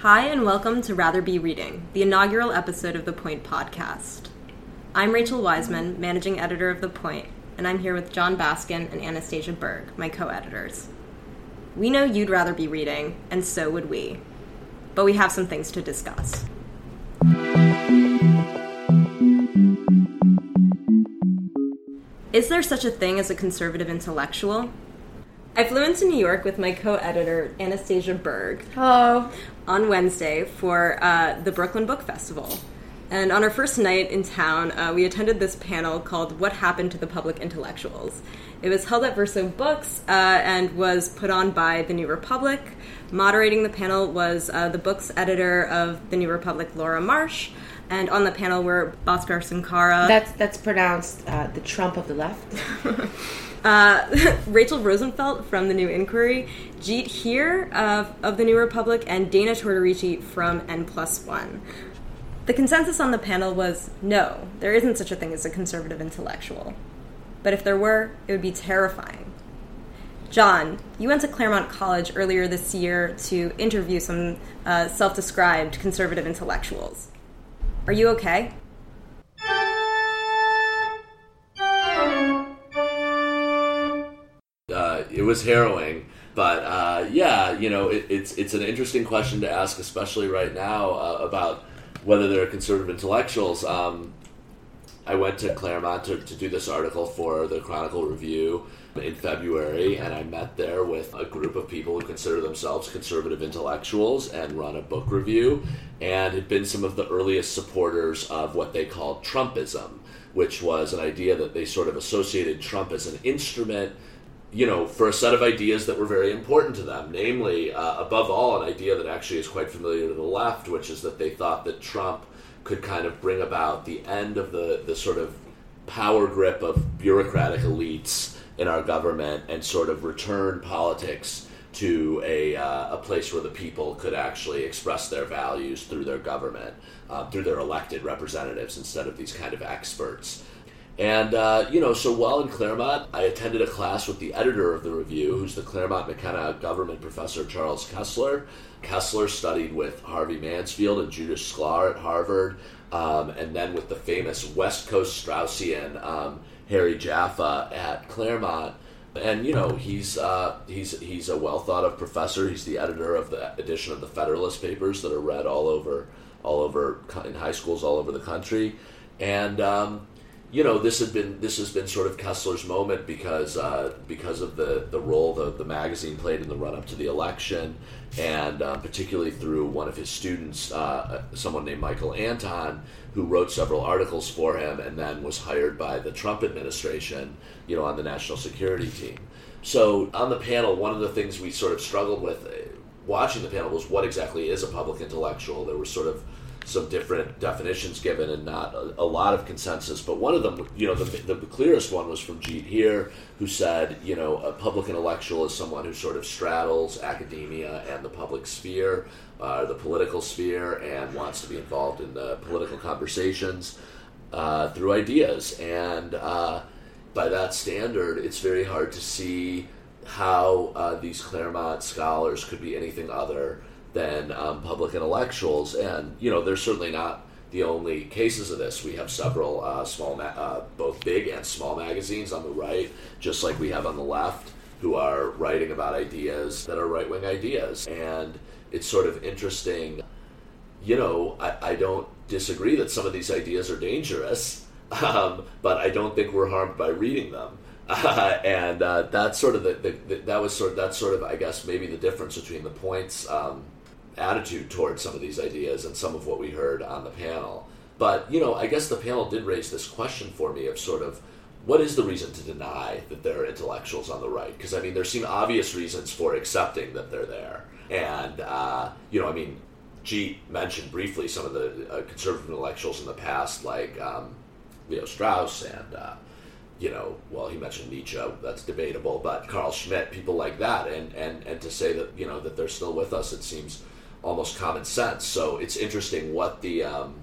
Hi, and welcome to Rather Be Reading, the inaugural episode of The Point podcast. I'm Rachel Wiseman, managing editor of The Point, and I'm here with John Baskin and Anastasia Berg, my co editors. We know you'd rather be reading, and so would we. But we have some things to discuss. Is there such a thing as a conservative intellectual? I flew into New York with my co editor, Anastasia Berg. Hello. On Wednesday for uh, the Brooklyn Book Festival. And on our first night in town, uh, we attended this panel called What Happened to the Public Intellectuals. It was held at Verso Books uh, and was put on by The New Republic. Moderating the panel was uh, the book's editor of The New Republic, Laura Marsh. And on the panel were Bhaskar Sunkara. That's that's pronounced uh, the Trump of the left. Uh, Rachel Rosenfelt from the New Inquiry, Jeet Heer of, of the New Republic, and Dayna Tortorici from N Plus One. The consensus on the panel was no, there isn't such a thing as a conservative intellectual. But if there were, it would be terrifying. John, you went to Claremont College earlier this year to interview some uh, self described conservative intellectuals. Are you okay? It was harrowing, but uh, yeah, you know, it, it's it's an interesting question to ask, especially right now uh, about whether they're conservative intellectuals. Um, I went to Claremont to, to do this article for the Chronicle Review in February, and I met there with a group of people who consider themselves conservative intellectuals and run a book review, and had been some of the earliest supporters of what they called Trumpism, which was an idea that they sort of associated Trump as an instrument you know, for a set of ideas that were very important to them, namely, uh, above all, an idea that actually is quite familiar to the left, which is that they thought that Trump could kind of bring about the end of the, the sort of power grip of bureaucratic elites in our government and sort of return politics to a, uh, a place where the people could actually express their values through their government, uh, through their elected representatives instead of these kind of experts. And, uh, you know, so while in Claremont, I attended a class with the editor of the review, who's the Claremont McKenna government professor, Charles Kesler. Kesler studied with Harvey Mansfield and Judith Shklar at Harvard, um, and then with the famous West Coast Straussian um, Harry Jaffa at Claremont. And you know he's uh, he's he's a well thought of professor. He's the editor of the edition of the Federalist Papers that are read all over all over in high schools all over the country. And um, you know this has been this has been sort of Kesler's moment because uh, because of the the role the the magazine played in the run up to the election, and uh, particularly through one of his students, uh, someone named Michael Anton, who wrote several articles for him, and then was hired by the Trump administration, you know, on the national security team. So on the panel, one of the things we sort of struggled with uh, watching the panel was what exactly is a public intellectual. There was sort of some different definitions given and not a, a, lot of consensus. But one of them, you know, the, the, clearest one was from Jeet Heer, who said, you know, a public intellectual is someone who sort of straddles academia and the public sphere, uh, the political sphere, and wants to be involved in the political conversations uh, through ideas. And uh, by that standard, it's very hard to see how uh, these Claremont scholars could be anything other than um, public intellectuals. And, you know, they're certainly not the only cases of this. We have several uh, small, ma- uh, both big and small magazines on the right, just like we have on the left, who are writing about ideas that are right wing ideas. And it's sort of interesting. You know, I, I don't disagree that some of these ideas are dangerous, um, but I don't think we're harmed by reading them. Uh, and uh, that's sort of the, the, the, that was sort of that's sort of I guess maybe the difference between the points um, attitude towards some of these ideas and some of what we heard on the panel. But, you know, I guess the panel did raise this question for me of sort of what is the reason to deny that there are intellectuals on the right? Because, I mean, there seem obvious reasons for accepting that they're there. And, uh, you know, I mean, Jeet mentioned briefly some of the uh, conservative intellectuals in the past, like um, Leo Strauss and, uh, you know, well, he mentioned Nietzsche, that's debatable, but Carl Schmitt, people like that. And, and, and to say that, you know, that they're still with us, it seems almost common sense. So it's interesting what the um,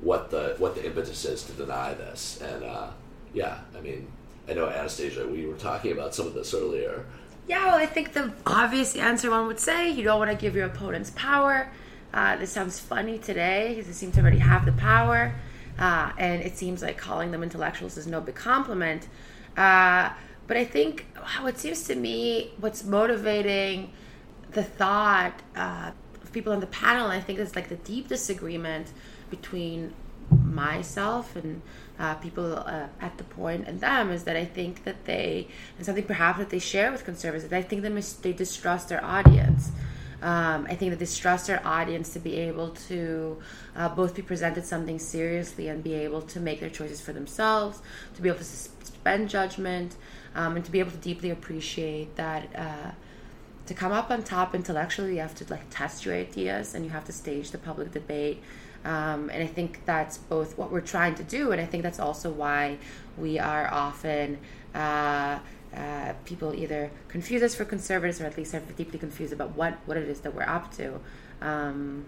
what the what the impetus is to deny this. And uh, yeah, I mean, I know Anastasia, we were talking about some of this earlier. Yeah, well, I think the obvious answer one would say you don't want to give your opponents power. uh, this sounds funny today because they seem to already have the power, uh, and it seems like calling them intellectuals is no big compliment. Uh, but I think what seems to me, what's motivating the thought uh, people on the panel, I think is like the deep disagreement between myself and uh, people uh, at the point and them is that I think that they and something perhaps that they share with conservatives. I think they mis- they distrust their audience. Um, I think that they distrust their audience to be able to uh, both be presented something seriously and be able to make their choices for themselves, to be able to suspend judgment, um, and to be able to deeply appreciate that uh, to come up on top intellectually, you have to like test your ideas and you have to stage the public debate. Um, and I think that's both what we're trying to do, and I think that's also why we are often uh, uh, people either confuse us for conservatives or at least are deeply confused about what, what it is that we're up to. Um,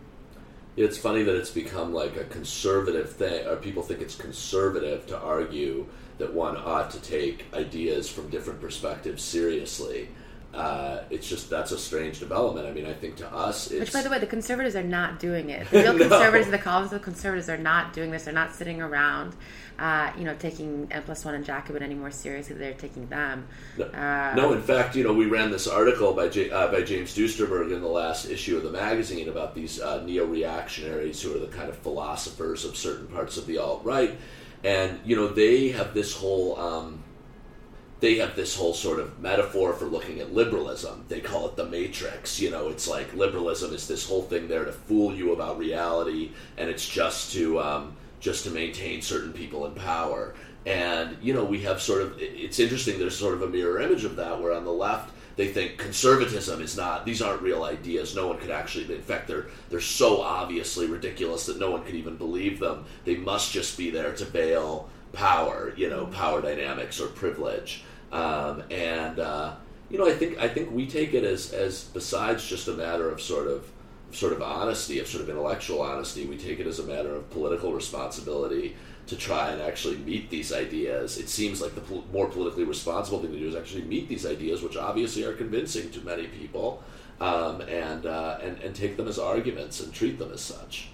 it's funny that it's become like a conservative thing, or people think it's conservative to argue that one ought to take ideas from different perspectives seriously uh, it's just that's a strange development. I mean, I think to us, which by the way, the conservatives are not doing it. The real no. conservatives, the columns of the conservatives are not doing this. They're not sitting around, uh, you know, taking N plus one and Jacobin any more seriously. They're taking them. No, uh, no, in fact, you know, we ran this article by J- uh, by James Duesterberg in the last issue of the magazine about these uh, neo reactionaries who are the kind of philosophers of certain parts of the alt right, and you know, they have this whole. Um, they have this whole sort of metaphor for looking at liberalism. They call it the matrix. You know, it's like liberalism is this whole thing there to fool you about reality, and it's just to um, just to maintain certain people in power. And you know, we have sort of it's interesting. There's sort of a mirror image of that, where on the left they think conservatism is not; these aren't real ideas. No one could actually. In fact, they're they're so obviously ridiculous that no one could even believe them. They must just be there to bail power, you know, power dynamics or privilege. Um, and uh, you know, I think I think we take it as as besides just a matter of sort of sort of honesty, of sort of intellectual honesty, we take it as a matter of political responsibility to try and actually meet these ideas. It seems like the pol- more politically responsible thing to do is actually meet these ideas, which obviously are convincing to many people, um, and, uh, and and take them as arguments and treat them as such.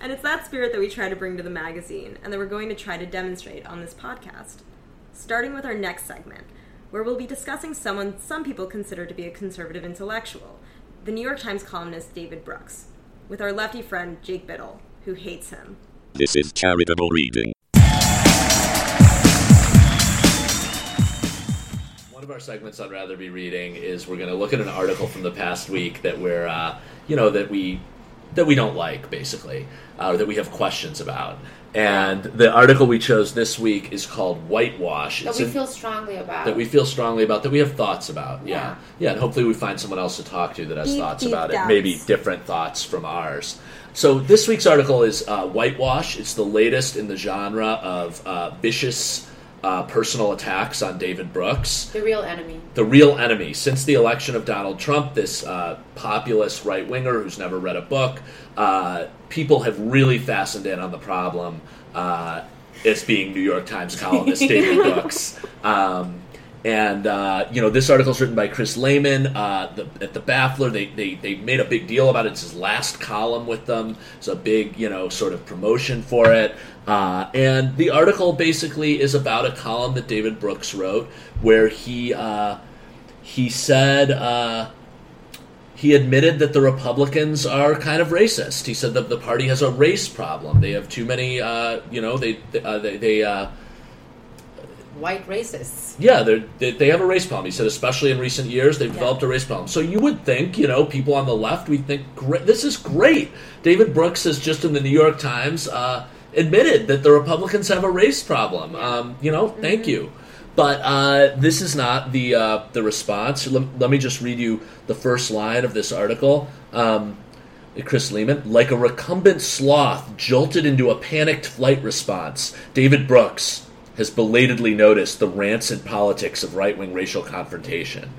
And it's that spirit that we try to bring to the magazine, and that we're going to try to demonstrate on this podcast starting with our next segment, where we'll be discussing someone some people consider to be a conservative intellectual, the New York Times columnist David Brooks, with our lefty friend Jake Biddle, who hates him. This is charitable reading. One of our segments I'd rather be reading is we're going to look at an article from the past week that we're, uh, you know, that we that we don't like, basically, uh, or that we have questions about. And the article we chose this week is called Whitewash. That it's we feel strongly about. That we feel strongly about, that we have thoughts about. Yeah. Yeah, yeah and hopefully we find someone else to talk to that has deep, thoughts deep about doubts. it. Maybe different thoughts from ours. So this week's article is uh, Whitewash. It's the latest in the genre of uh, vicious uh, personal attacks on David Brooks. The real enemy. The real enemy. Since the election of Donald Trump, this uh, populist right winger who's never read a book, uh, people have really fastened in on the problem. Uh, it's being New York Times columnist David Brooks. Um, and uh, you know, this article is written by Chris Lehmann uh, the, at the Baffler. They, they they made a big deal about it. It's his last column with them. It's a big you know sort of promotion for it. Uh, and the article basically is about a column that David Brooks wrote, where he uh, he said uh, he admitted that the Republicans are kind of racist. He said that the party has a race problem. They have too many, uh, you know, they they, they white racists. Yeah, they they have a race problem. He said, especially in recent years, they've yeah. developed a race problem. So you would think, you know, people on the left, we think, great, this is great. David Brooks has just in the New York Times uh, admitted that the Republicans have a race problem. Um, you know, thank mm-hmm. you. But uh, this is not the uh, the response. Let, let, me just read you the first line of this article. Um, Chris Lehmann, like a recumbent sloth jolted into a panicked flight response, David Brooks, has belatedly noticed the rancid politics of right wing racial confrontation.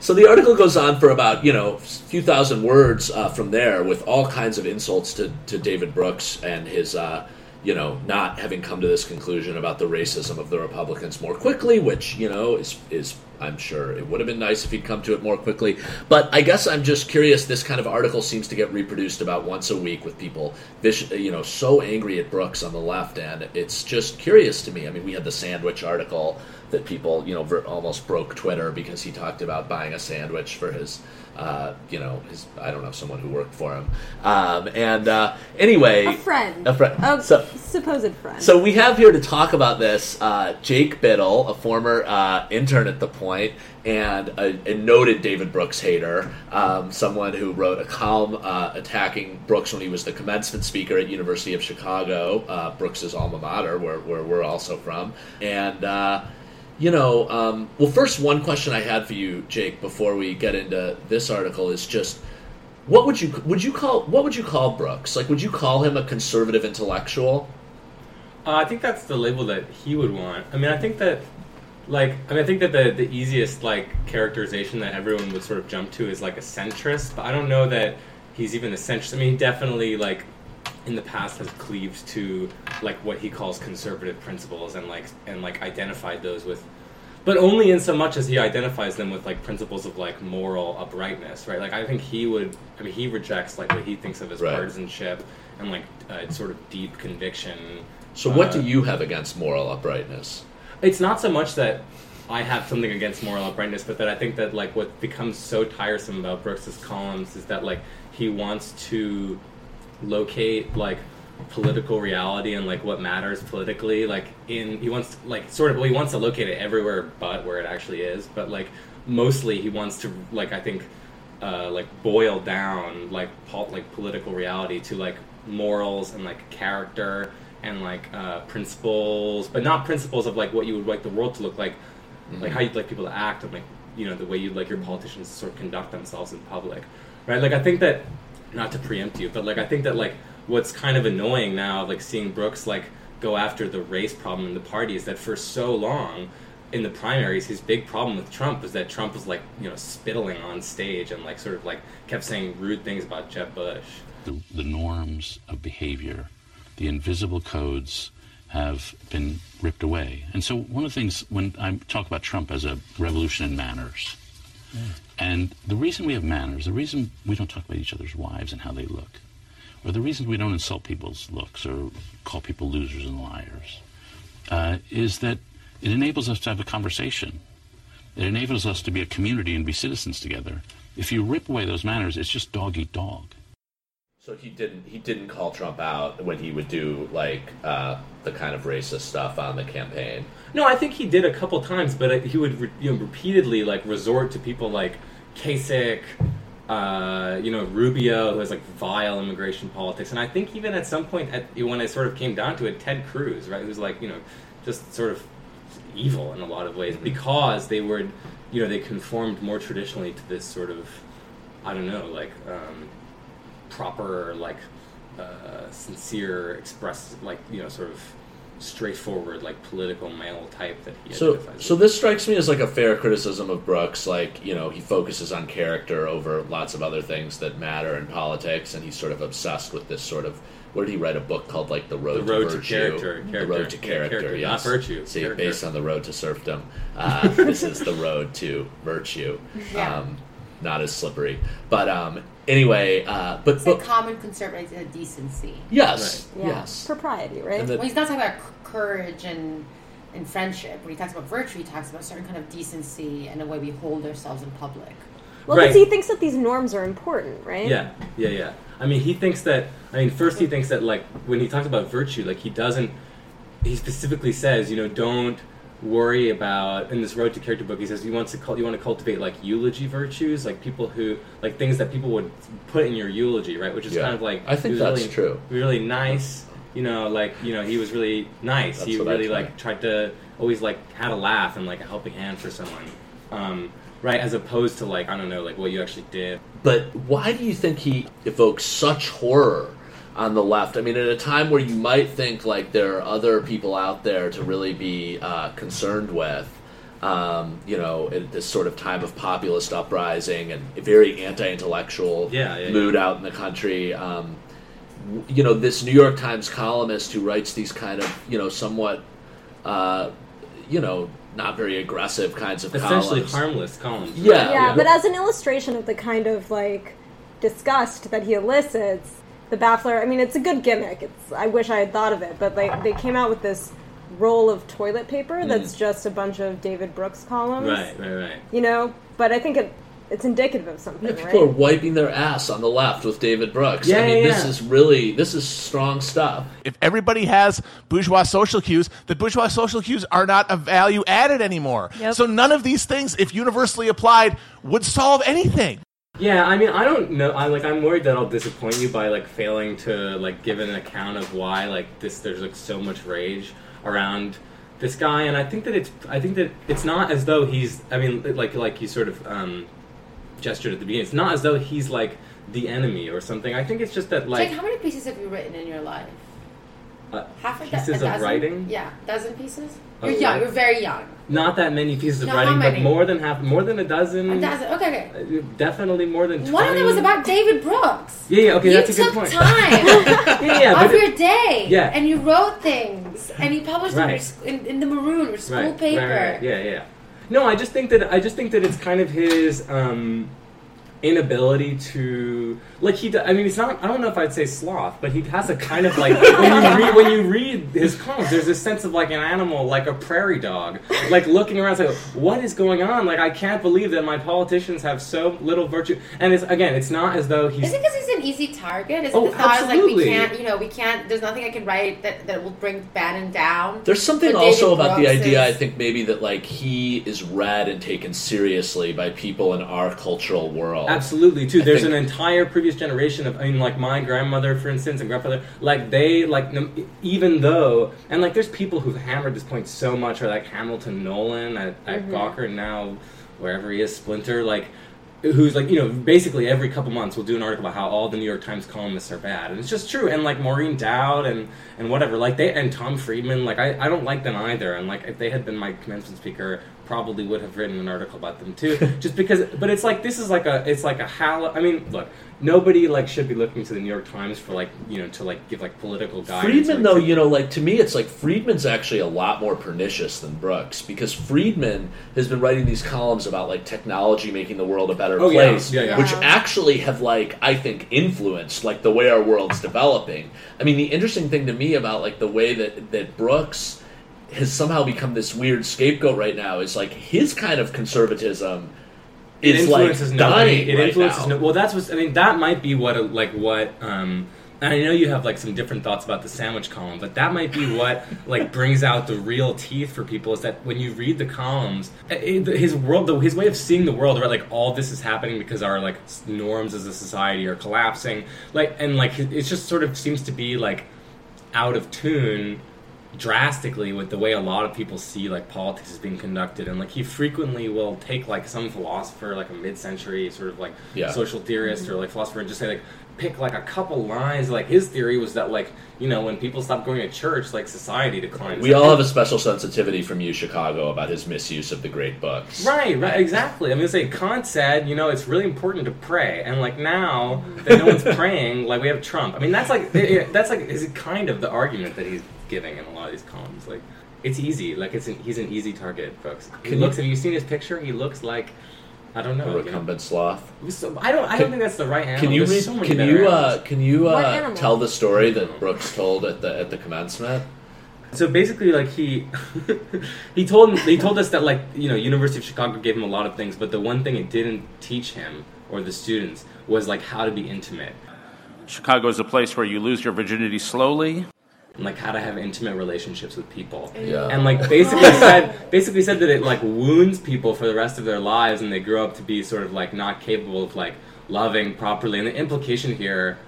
So the article goes on for about, you know, a few thousand words uh, from there with all kinds of insults to, to David Brooks and his, uh, you know, not having come to this conclusion about the racism of the Republicans more quickly, which, you know, is, is I'm sure it would have been nice if he'd come to it more quickly. But I guess I'm just curious. This kind of article seems to get reproduced about once a week with people, you know, so angry at Brooks on the left, and it's just curious to me. I mean, we had the sandwich article that people, you know, ver- almost broke Twitter because he talked about buying a sandwich for his, uh, you know, his I don't know, someone who worked for him. Um, and uh, anyway, A friend. a friend. A So- supposed friend. so we have here to talk about this uh, Jake Biddle, a former uh, intern at The Point and a, a noted David Brooks hater, um, someone who wrote a column uh, attacking Brooks when he was the commencement speaker at University of Chicago, uh, Brooks's alma mater, where, where we're also from, and. You know, um, well, first, one question I had for you, Jake, before we get into this article is just what would you would you call what would you call Brooks? Like, would you call him a conservative intellectual? Uh, I think that's the label that he would want. I mean, I think that, like, I mean, I think that the the easiest like characterization that everyone would sort of jump to is like a centrist. But I don't know that he's even a centrist. I mean, definitely like in the past has cleaved to like what he calls conservative principles and like and like identified those with but only in so much as he identifies them with like principles of like moral uprightness right like i think he would i mean he rejects like what he thinks of as Right. partisanship and like uh, sort of deep conviction So, what do Uh, you have against moral uprightness? it's not so much that I have something against moral uprightness, but that I think that like what becomes so tiresome about Brooks's columns is that like he wants to locate like political reality and like what matters politically like in he wants to, like sort of well he wants to locate it everywhere but where it actually is but like mostly he wants to like I think uh, like boil down like pol- like political reality to like morals and like character and like uh, principles, but not principles of like what you would like the world to look like, like how you'd like people to act and like you know the way you'd like your politicians to sort of conduct themselves in public, right? Like I think that not to preempt you, but like I think that like what's kind of annoying now, like seeing Brooks like go after the race problem in the party is that for so long in the primaries, his big problem with Trump was that Trump was like, you know, spittling on stage and like sort of like kept saying rude things about Jeb Bush. the, the norms of behavior, the invisible codes have been ripped away. And so, one of the things when I talk about Trump as a revolution in manners, and the reason we have manners, the reason we don't talk about each other's wives and how they look, or the reason we don't insult people's looks or call people losers and liars, uh, is that it enables us to have a conversation. It enables us to be a community and be citizens together. If you rip away those manners, it's just dog eat dog. So he didn't he didn't call Trump out when he would do like uh, the kind of racist stuff on the campaign. No, I think he did a couple times, but uh, he would re- you know, repeatedly like resort to people like Kasich, uh, you know Rubio, who has like vile immigration politics, and I think even at some point, at, when it sort of came down to it, Ted Cruz, right, who's like you know just sort of evil in a lot of ways because they were, you know, they conformed more traditionally to this sort of, I don't know, like um, proper, like uh, sincere, express, like you know, sort of straightforward, like political male type that he So identifies so with. this strikes me as like a fair criticism of Brooks. Like you know he focuses on character over lots of other things that matter in politics, and he's sort of obsessed with this sort of. Where did he write a book called like The Road, The Road to Virtue? Character, The. Road to Yeah, Character, character, yes. not virtue, See, character. based on The Road to Serfdom. Uh, this is The Road to Virtue. Yeah. Um, not as slippery, but um, anyway, uh, but, It's a but common conservative decency. yes, yeah. yes, Propriety, right? The- Well, he's not talking about courage and and friendship. When he talks about virtue, he talks about a certain kind of decency and the way we hold ourselves in public. well, because Right. he thinks that these norms are important, right? Yeah, yeah, yeah. I mean, he thinks that. I mean, first he thinks that like when he talks about virtue, like he doesn't. He specifically says, you know, don't worry about in this road to character book. He says you want to you want to cultivate like eulogy virtues, like people who like things that people would put in your eulogy, right? Which is Yeah. kind of like I think that's really, true. Really nice. You know, like you know, he was really nice. That's he really like tried to always like had a laugh and like a helping hand for someone. Um, right, as opposed to like I don't know, like what you actually did. But why do you think he evokes such horror on the left? I mean, at a time where you might think like there are other people out there to really be uh, concerned with, um, you know, at this sort of time of populist uprising and a very anti-intellectual Yeah, yeah, mood out in the country. Um, you know, this New York Times columnist who writes these kind of, you know, somewhat, uh, you know, not very aggressive kinds of Essentially columns. harmless columns. Yeah. Yeah, but as an illustration of the kind of like disgust that he elicits, the Baffler. I mean, it's a good gimmick. It's I wish I had thought of it, but like they came out with this roll of toilet paper mm. that's just a bunch of David Brooks columns. Right, right, right. You know, but I think it it's indicative of something, Yeah, right? people are wiping their ass on the left with David Brooks. Yeah, I mean, yeah, this yeah. is really this is strong stuff. If everybody has bourgeois social cues, the bourgeois social cues are not a value added anymore. Yep. So none of these things, if universally applied, would solve anything. Yeah, I mean, I don't know. I like, I'm worried that I'll disappoint you by like failing to like give an account of why like this. There's like so much rage around this guy, and I think that it's. I think that it's not as though he's. I mean, like like you sort of um, gestured at the beginning. It's not as though he's like the enemy or something. I think it's just that like. Jake, how many pieces have you written in your life? Uh, Half a, do- Pieces a of dozen? writing? Yeah, dozen pieces. You're young. writing? You're very young. not that many pieces of No, how writing, but many? more than half, more than a dozen. A dozen. Okay, okay. uh, Definitely more than. 20. One of them was about David Brooks. Yeah, yeah, okay, you that's a good took point. time yeah, yeah, of it- your day, Yeah. and you wrote things, and you published them in, Right. sc- in, in the Maroon or school right, paper. Right, right, yeah, yeah. No, I just think that I just think that it's kind of his um, inability to like he. I mean, it's not. I don't know if I'd say sloth, but he has a kind of like when you read when you read his columns, there's this sense of like an animal, like a prairie dog, like looking around, saying, "What is going on? Like I can't believe that my politicians have so little virtue." And it's again, it's not as though he's Is it because he's an easy target? Is Oh, it the thought is like we absolutely. can't, you know, we can't. There's nothing I can write that, that will bring Bannon down. There's something also David about the Brooks idea, I think, maybe that like he is read and taken seriously by people in our cultural world. Absolutely, too. I There's think- an entire previous generation of, I mean, like my grandmother, for instance, and grandfather, like they, like, no- even though, and like there's people who've hammered this point so much, or like Hamilton Nolan at, at mm-hmm. Gawker, now wherever he is, Splinter, like, who's like, you know, basically every couple months will do an article about how all the New York Times columnists are bad. And it's just true. And like Maureen Dowd and, and whatever, like they, and Tom Friedman, like, I, I don't like them either. And like, if they had been my commencement speaker, probably would have written an article about them too just because but it's like this is like a it's like a hal i mean look nobody like should be looking to the new york times for like you know to like give like political guidance Friedman, though, you know, like to me, it's like Friedman's actually a lot more pernicious than Brooks because Friedman has been writing these columns about like technology making the world a better Oh, place, Yeah, yeah. which Yeah. actually have like I think influenced like the way our world's developing. I mean, the interesting thing to me about like the way that that Brooks has somehow become this weird scapegoat right now is like his kind of conservatism it is like influences nobody. dying it right influences now. no, well that's what i mean that might be what like what um and I know you have like some different thoughts about the sandwich column, but that might be what like brings out the real teeth for people. Is that when you read the columns, eh, eh, his world, the, his way of seeing the world, right? Like all this is happening because our like norms as a society are collapsing. Like and like it just sort of seems to be like out of tune drastically with the way a lot of people see like politics is being conducted and like he frequently will take like some philosopher like a mid-century sort of like Yeah. social theorist or like philosopher and just say like pick like a couple lines like his theory was that like you know when people stop going to church like society declines We all have a special sensitivity from you, Chicago, about his misuse of the great books. Right, right, exactly. I'm gonna say Kant said, you know, it's really important to pray, and like now that no one's praying, like we have Trump. I mean, that's like that's like is kind of the argument that he's giving in a lot of these columns. Like, it's easy. Like, it's an, he's an easy target, folks. He Can looks. you- Have you seen his picture? He looks like I don't know. A you know. recumbent sloth. So- I don't. I Can- don't think that's the right animal. Can you There's read, so many can you uh, can you What uh, animal? tell the story that Brooks told at the at the commencement? So basically, like he he told he told us that like you know University of Chicago gave him a lot of things, but the one thing it didn't teach him or the students was like how to be intimate Chicago is a place where you lose your virginity slowly. And like how to have intimate relationships with people. Yeah. And like basically said basically said that it like wounds people for the rest of their lives and they grow up to be sort of like not capable of like loving properly. And the implication here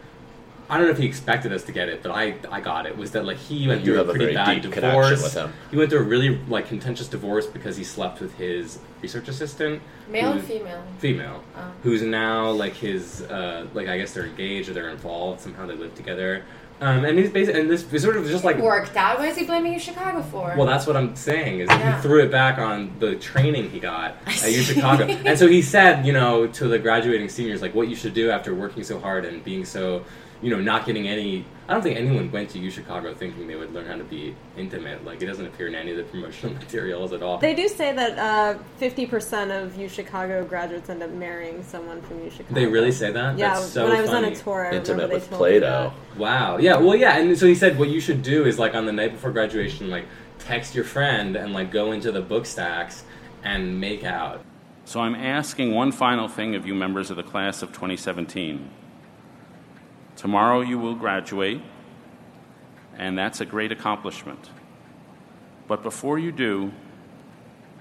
I don't know if he expected us to get it, but I I got it. Was that like he went You through a have a pretty bad deep divorce. with him. He went through a really like contentious divorce because he slept with his research assistant, Male or female? female, Oh. who's now like his uh, like I guess they're engaged or they're involved somehow. They live together, um, and he's basically and this is sort of just like Worked out. Why is he blaming you Chicago for? well, that's what I'm saying is Yeah. he threw it back on the training he got at U Chicago, and so he said, you know, to the graduating seniors, like what you should do after working so hard and being so, you know, not getting any. I don't think anyone went to U Chicago thinking they would learn how to be intimate. Like it doesn't appear in any of the promotional materials at all. They do say that uh, fifty percent of U Chicago graduates end up marrying someone from U Chicago. They really say that? Yeah, That's so when I was funny. on a tour, I Intimate with Plato. Wow. Yeah. Well, yeah. And so he said what you should do is like on the night before graduation, like text your friend and like go into the book stacks and make out. So I'm asking one final thing of you members of the class of 2017. Tomorrow you will graduate, and that's a great accomplishment. But before you do,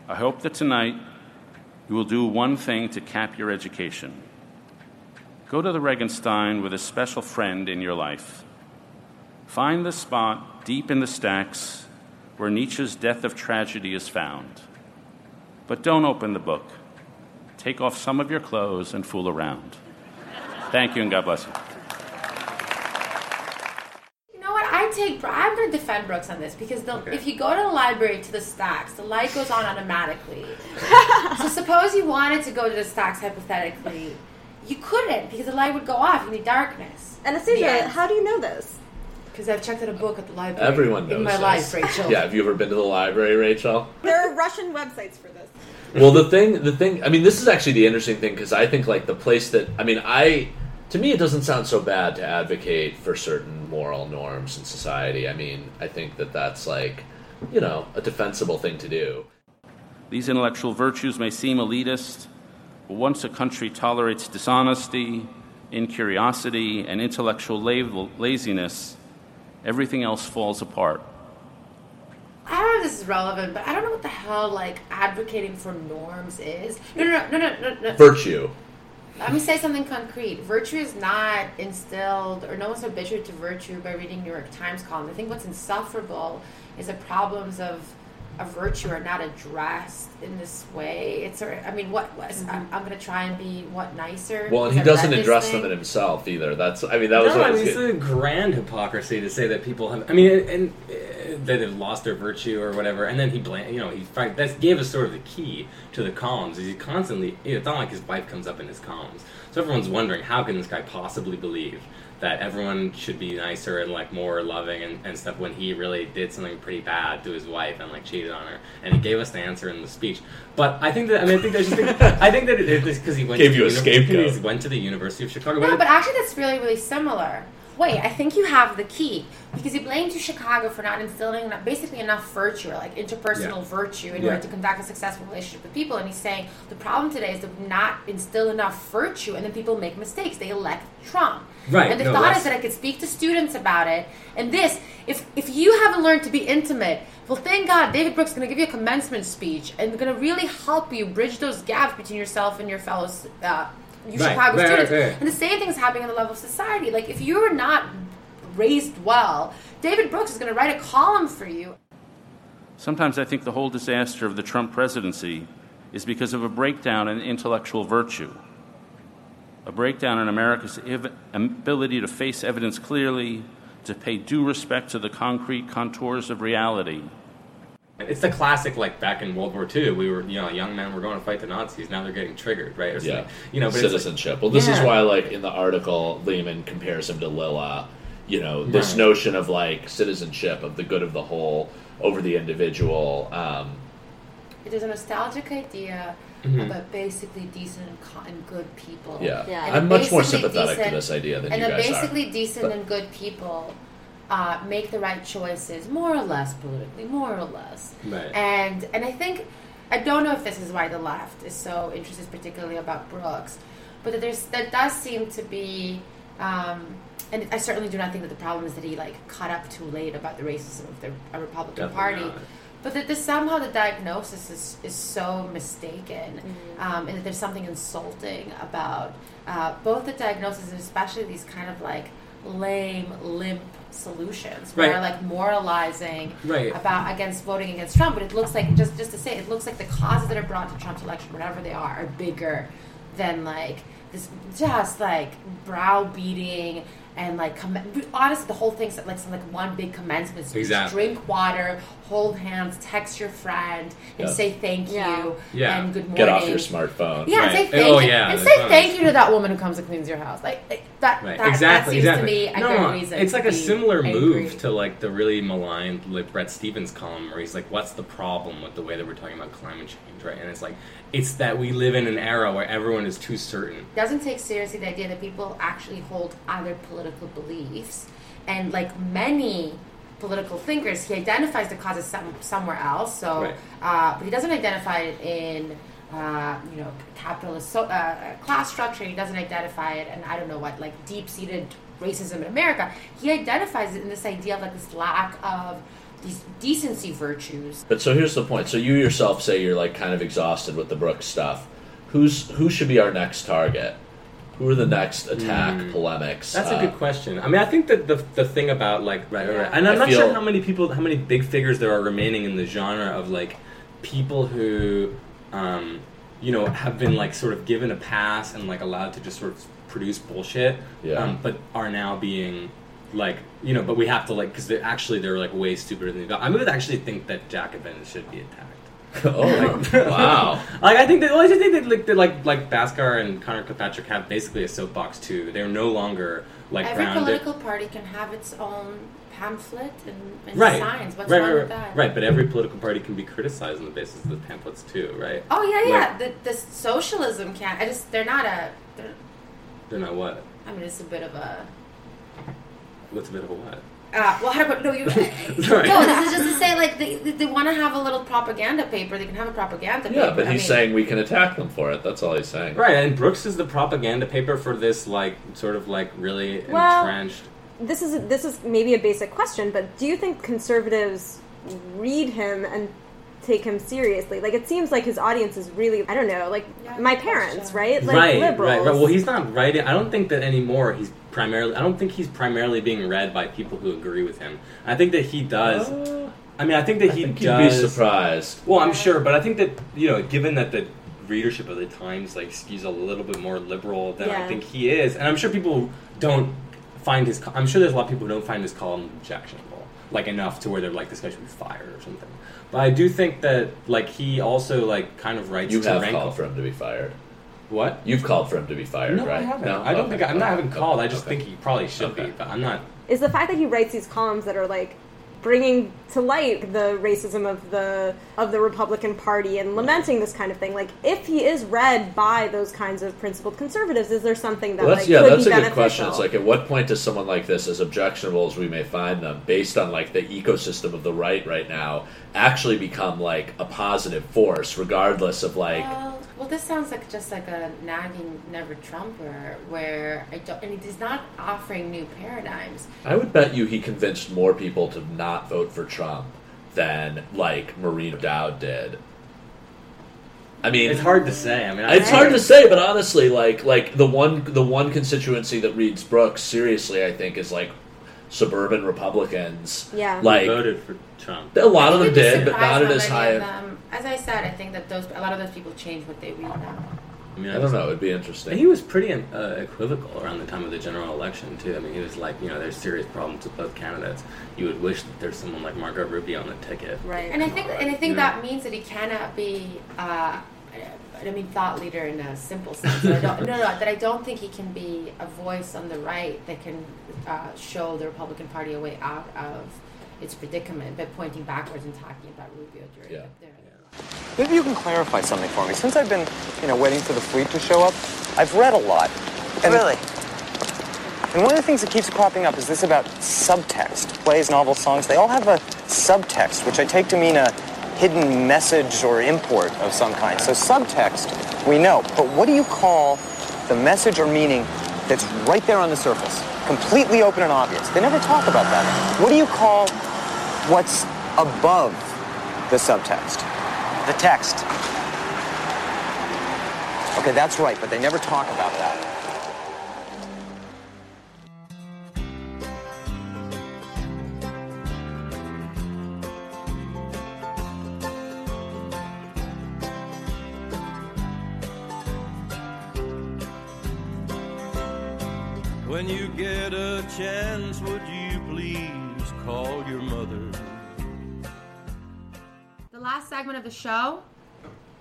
I hope that tonight you will do one thing to cap your education. Go to the Regenstein with a special friend in your life. Find the spot deep in the stacks where Nietzsche's Death of Tragedy is found. But don't open the book. Take off some of your clothes and fool around. Thank you and God bless you. Take. I'm going to defend Brooks on this because the, if you go to the library to the stacks, the light goes on automatically. so suppose you wanted to go to the stacks hypothetically, you couldn't because the light would go off. You need darkness. Anastasia, Yes. how do you know this? Because I've checked out a book at the library. Everyone knows in my this. life, Rachel. Yeah, have you ever been to the library, Rachel? There are Russian websites for this. well the thing the thing i mean this is actually the interesting thing because i think like the place that i mean i to me it doesn't sound so bad to advocate for certain moral norms in society i mean i think that that's like you know a defensible thing to do These intellectual virtues may seem elitist, but once a country tolerates dishonesty, incuriosity, and intellectual la- laziness, everything else falls apart. I don't know if this is relevant, but I don't know what the hell like advocating for norms is. No, no, no, no, no, no. virtue Let me say something concrete. Virtue is not instilled, or no one's habituated to virtue by reading New York Times columns. I think what's insufferable is the problems of of virtue are not addressed in this way. It's, I mean, what was mm-hmm. I'm, I'm going to try and be what nicer. well and he I doesn't address thing. them in himself either that's i mean that was no, what I I was mean, it's getting- a grand hypocrisy to say that people have. I mean, and, and that they've lost their virtue or whatever, and then he blame. You know, he find- that gave us sort of the key to the columns. Is he constantly? You know, it's not like his wife comes up in his columns, so everyone's wondering how can this guy possibly believe that everyone should be nicer and like more loving and, and stuff when he really did something pretty bad to his wife and like cheated on her, and he gave us the answer in the speech. But I think that I mean I think there's just I think that it is because he went Gave to you the a uni- scapegoat. He went to the University of Chicago. No, but actually, that's really, really similar. Wait, I think you have the key because he blamed you Chicago for not instilling enough, basically enough virtue, or like interpersonal Yeah. virtue, in Yeah. order to conduct a successful relationship with people. And he's saying the problem today is that we not instill enough virtue, and then people make mistakes. They elect Trump. Right, And the no, thought that's- is that I could speak to students about it. And this, if if you haven't learned to be intimate, well, thank God, David Brooks is going to give you a commencement speech and going to really help you bridge those gaps between yourself and your fellow. Uh, you Right, Chicago right, students. right, right. And the same thing is happening on the level of society. Like if you're not raised well, David Brooks is going to write a column for you. Sometimes I think the whole disaster of the Trump presidency is because of a breakdown in intellectual virtue, a breakdown in America's ev- ability to face evidence clearly, to pay due respect to the concrete contours of reality. It's the classic, like back in World War II, we were, you know, young men were going to fight the Nazis. Now they're getting triggered, right? Or yeah something. You know, but it's like- citizenship well this is why like in the article lehmann compares him to lilla you know this Right. notion of like citizenship of the good of the whole over the individual um, It is a nostalgic idea Mm-hmm. about basically decent and, good people. Yeah. Yeah. And I'm much more basically sympathetic to this idea than and you then guys basically are. decent But- and good people uh, make the right choices, more or less politically, more or less. Right. And and I think I don't know if this is why the left is so interested, particularly about Brooks, but that there's there does seem to be. Um, and I certainly do not think that the problem is that he like caught up too late about the racism of the Republican Definitely Party, not. but that this, somehow the diagnosis is, is so mistaken, Mm-hmm. um, and that there's something insulting about uh, both the diagnosis and especially these kind of like lame, limp solutions where Right. like moralizing Right. about against voting against Trump. But it looks like just just to say, it looks like the causes that are brought to Trump's election, whatever they are, are bigger than like this just like browbeating and like comm- honestly the whole thing's like some like one big commencement speech. Exactly. Drink water, hold hands, text your friend, and Yeah. say oh, thank you Yeah. Yeah. and good morning. get off your smartphone Yeah, and say thank Oh, you. yeah, and say phones. thank you to that woman who comes and cleans your house. Like, like, that, Right, that, exactly, that seems exactly. to me a no, good reason. it's to like a similar angry. move to like the really maligned like Bret Stephens column, where he's like, "What's the problem with the way that we're talking about climate change?" Right, and it's like, it's that we live in an era where everyone is too certain. doesn't take seriously the idea that people actually hold other political beliefs and like many political thinkers he identifies the causes some, somewhere else so Right. uh, but he doesn't identify it in uh, you know capitalist so, uh, class structure he doesn't identify it and i don't know what like deep-seated racism in america he identifies it in this idea of like this lack of these decency virtues But so here's the point. So you yourself say you're like kind of exhausted with the Brooks stuff. Who's who should be our next target? Who are the next attack polemics? That's Uh, a good question. I mean, I think that the the thing about like right, right, right. and I'm I not feel- sure how many people, how many big figures there are remaining in the genre of like people who, um, you know, have been like sort of given a pass and like allowed to just sort of produce bullshit, Yeah. um, but are now being like you know, but we have to like because they're actually they're like way stupider than the. got. I would actually think that Jacobin should be attacked. oh wow. Like I think that well, I just think that like that like like Bhaskar and Connor Kilpatrick have basically a soapbox too. They're no longer like every grounded. political party can have its own pamphlet and, and right. signs what's right, wrong right, with that right, but every political party can be criticized on the basis of the pamphlets too, right? Oh yeah, yeah. Like, the, the socialism can't. I just they're not a. They're, they're not what? I mean, it's a bit of a. What's a bit of a what? Uh, well, how do I, no, you. Sorry. no, this is just to say, like they, they, they want to have a little propaganda paper. They can have a propaganda paper. Yeah, but I he's mean, saying we can attack them for it. That's all he's saying. Right, and Brooks is the propaganda paper for this like sort of like really Well- entrenched. this is this is maybe a basic question, but do you think conservatives read him and take him seriously? Like it seems like his audience is really I don't know, like Yeah, my parents, question. right? Like right, liberals. right, right. Well, he's not writing. I don't think that anymore. He's primarily. I don't think he's primarily being read by people who agree with him. I think that he does. I mean, I think that Uh, I he think you'd does. be surprised. Well, I'm sure, but I think that you know, given that the readership of the Times like skews a little bit more liberal than I think he is, and I'm sure people don't find his. I'm sure there's a lot of people who don't find his column objectionable, like enough to where they're like, this guy should be fired or something. But I do think that like he also like kind of writes You to have rankle. called for him to be fired. What? You've called for him to be fired, No, right? I haven't. No? I don't Okay. think I, I'm not having called. I just Okay. think he probably should Okay. be, but I'm not. is the fact that he writes these columns that are like bringing to light the racism of the of the Republican Party and lamenting this kind of thing. Like, if he is read by those kinds of principled conservatives, is there something that Well, that's, like yeah, could that's be a beneficial? good question. It's like, at what point does someone like this, as objectionable as we may find them, based on like the ecosystem of the right right now, actually become like a positive force, regardless of like, Well, well, this sounds like just like a nagging never Trumper, where I don't, and he's not offering new paradigms. I would bet you he convinced more people to not vote for Trump than like Maureen Dowd did. I mean, It's hard to say. I mean, I, It's hard to say, but honestly, like like the one the one constituency that reads Brooks seriously, I think, is like suburban Republicans. Yeah. like voted for Trump. a lot of them think you'd be did, but surprised not at how as many high. of Of, them- As I said, I think that those a lot of those people change what they read now. I mean, I don't know. It'd be interesting. He was pretty uh, equivocal around the time of the general election too. I mean, he was like, you know, there's serious problems with both candidates. You would wish that there's someone like Marco Rubio on the ticket. right. And I think, and I think Yeah. that means that he cannot be. Uh, I mean, thought leader in a simple sense. I don't, no, no, that I don't think he can be a voice on the right that can uh, show the Republican Party a way out of its predicament by pointing backwards and talking about Rubio during Yeah. their. Maybe you can clarify something for me. Since I've been, you know, waiting for the fleet to show up, I've read a lot. And Really? And one of the things that keeps cropping up is this about subtext. Plays, novels, songs, they all have a subtext, which I take to mean a hidden message or import of some kind. So subtext, we know. But what do you call the message or meaning that's right there on the surface? Completely open and obvious. They never talk about that. What do you call what's above the subtext? The text. Okay, that's right, but they never talk about that. When you get a chance, would you please call your mother? The last segment of the show,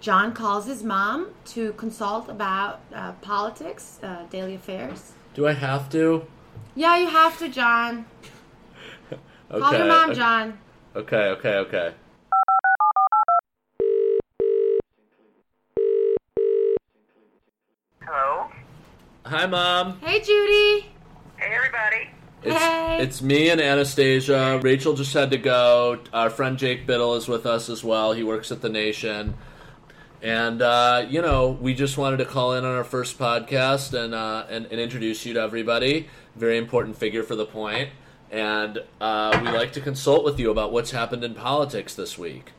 John calls his mom to consult about uh, politics, uh, daily affairs. Do I have to? Yeah, you have to, John. Okay. Call your mom, okay. John. Okay, okay, okay. Hello. Hi, mom. Hey, Judy. Hey, everybody. It's, Hey. it's me and Anastasia. Rachel just had to go. Our friend Jake Biddle is with us as well. He works at The Nation. And, uh, you know, we just wanted to call in on our first podcast and, uh, and, and introduce you to everybody. Very important figure for the point. And uh, we like to consult with you about what's happened in politics this week.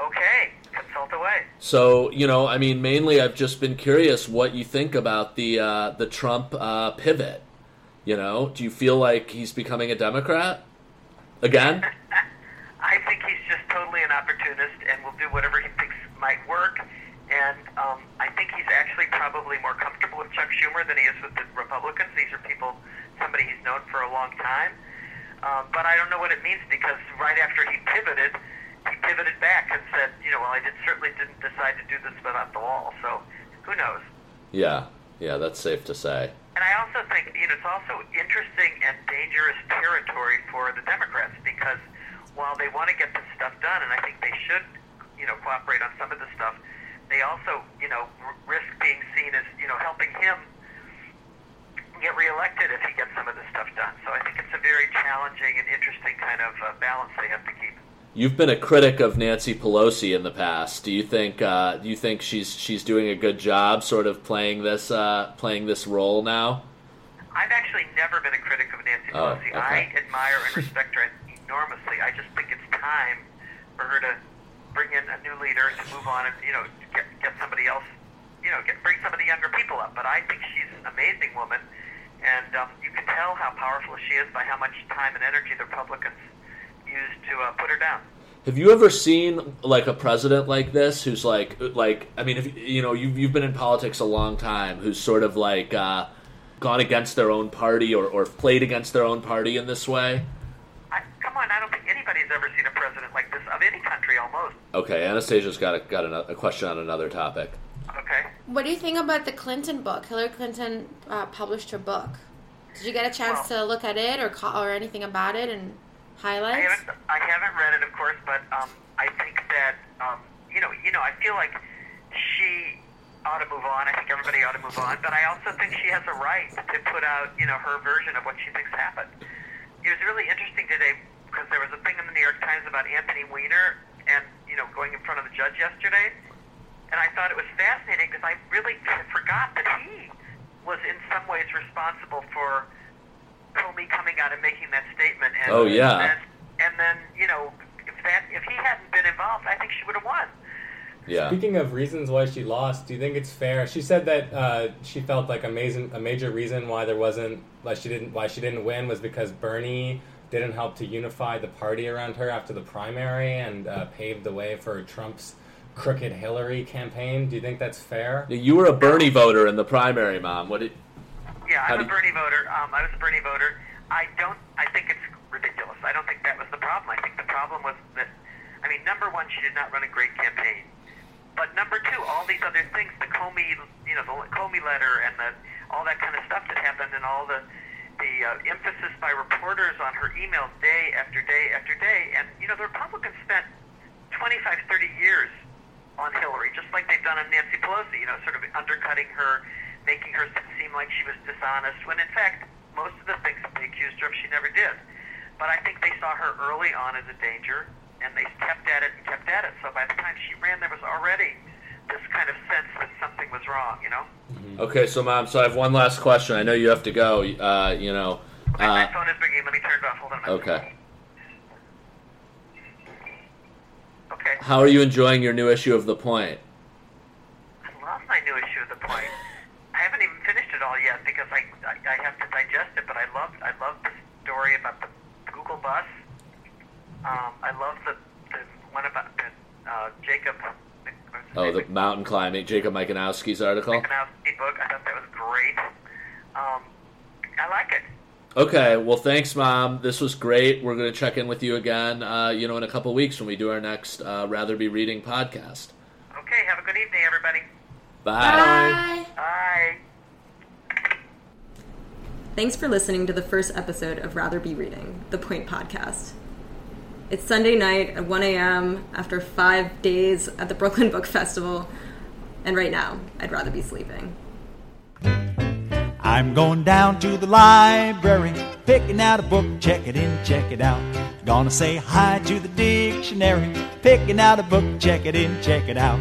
Okay, consult away. So, you know, I mean, mainly I've just been curious what you think about the uh, the Trump uh, pivot. You know, do you feel like he's becoming a Democrat again? I think he's just totally an opportunist and will do whatever he thinks might work. And um, I think he's actually probably more comfortable with Chuck Schumer than he is with the Republicans. These are people, somebody he's known for a long time. Um, but I don't know what it means because right after he pivoted, he pivoted back and said, you know, well, I did, certainly didn't decide to do this without the wall. So who knows? Yeah, yeah, that's safe to say. And I also think, you know, it's also interesting and dangerous territory for the Democrats because while they want to get this stuff done, and I think they should, you know, cooperate on some of this stuff, they also, you know, r- risk being seen as, you know, helping him get reelected if he gets some of this stuff done. So I think it's a very challenging and interesting kind of uh, balance they have to keep. You've been a critic of Nancy Pelosi in the past. Do you think uh, do you think she's she's doing a good job, sort of playing this uh, playing this role now? I've actually never been a critic of Nancy Oh, Pelosi. okay. I admire and respect her enormously. I just think it's time for her to bring in a new leader and to move on and you know get get somebody else, you know, get bring some of the younger people up. But I think she's an amazing woman, and um, you can tell how powerful she is by how much time and energy the Republicans use to uh, put her down. Have you ever seen like a president like this, who's like like I mean, if you know you've you've been in politics a long time, who's sort of like uh, gone against their own party or, or played against their own party in this way? I, come on, I don't think anybody's ever seen a president like this of any country almost. Okay, Anastasia's got a, got a, a question on another topic. Okay. What do you think about the Clinton book? Hillary Clinton uh, published her book. Did you get a chance to look at it or call, or anything about it and I haven't, I haven't read it, of course, but um, I think that um, you know, you know, I feel like she ought to move on. I think everybody ought to move on, but I also think she has a right to put out, you know, her version of what she thinks happened. It was really interesting today because there was a thing in the New York Times about Anthony Weiner and you know going in front of the judge yesterday, and I thought it was fascinating because I really forgot that he was in some ways responsible for Comey coming out and making that statement. And, Oh, yeah. And, and then you know, if that if he hadn't been involved, I think she would have won. Yeah. Speaking of reasons why she lost, do you think it's fair? She said that uh, she felt like amazing, a major reason why there wasn't, why she didn't, why she didn't win was because Bernie didn't help to unify the party around her after the primary and uh, paved the way for Trump's crooked Hillary campaign. Do you think that's fair? You were a Bernie voter in the primary, Mom. What did? Yeah, How I'm a you- Bernie voter. Um, I was a Bernie voter. I don't. I think it's ridiculous. I don't think that was the problem. I think the problem was that. I mean, number one, she did not run a great campaign. But number two, all these other things, the Comey, you know, the Comey letter and the all that kind of stuff that happened, and all the the uh, emphasis by reporters on her emails day after day after day, and you know, the Republicans spent 25, 30 years on Hillary, just like they've done on Nancy Pelosi, you know, sort of undercutting her, making her seem like she was dishonest, when in fact, most of the things that they accused her of, she never did. But I think they saw her early on as a danger, and they kept at it and kept at it. So by the time she ran, there was already this kind of sense that something was wrong, you know? Okay, so Mom, so I have one last question. I know you have to go. Uh, you know. My Uh, phone is ringing. Let me turn it off. Hold on okay. Okay. How are you enjoying your new issue of The Point? I love my new issue of The Point. I haven't even finished it all yet because I, I, I have to digest it, but I love I love the story about the Google bus. Um, I love the, the one about the, uh, Jacob Oh, the mountain climbing, Jacob Mikanowski's article. Mikanowski book. I thought that was great. Um, I like it. Okay, well, thanks, Mom. This was great. We're going to check in with you again, uh, you know, in a couple weeks when we do our next uh, Rather Be Reading podcast. Okay, have a good evening, everybody. Bye. Bye. Thanks for listening to the first episode of Rather Be Reading, the Point Podcast. It's Sunday night at 1 a.m. after five days at the Brooklyn Book Festival, and right now, I'd rather be sleeping. I'm going down to the library, picking out a book, check it in, check it out. Gonna say hi to the dictionary, picking out a book, check it in, check it out.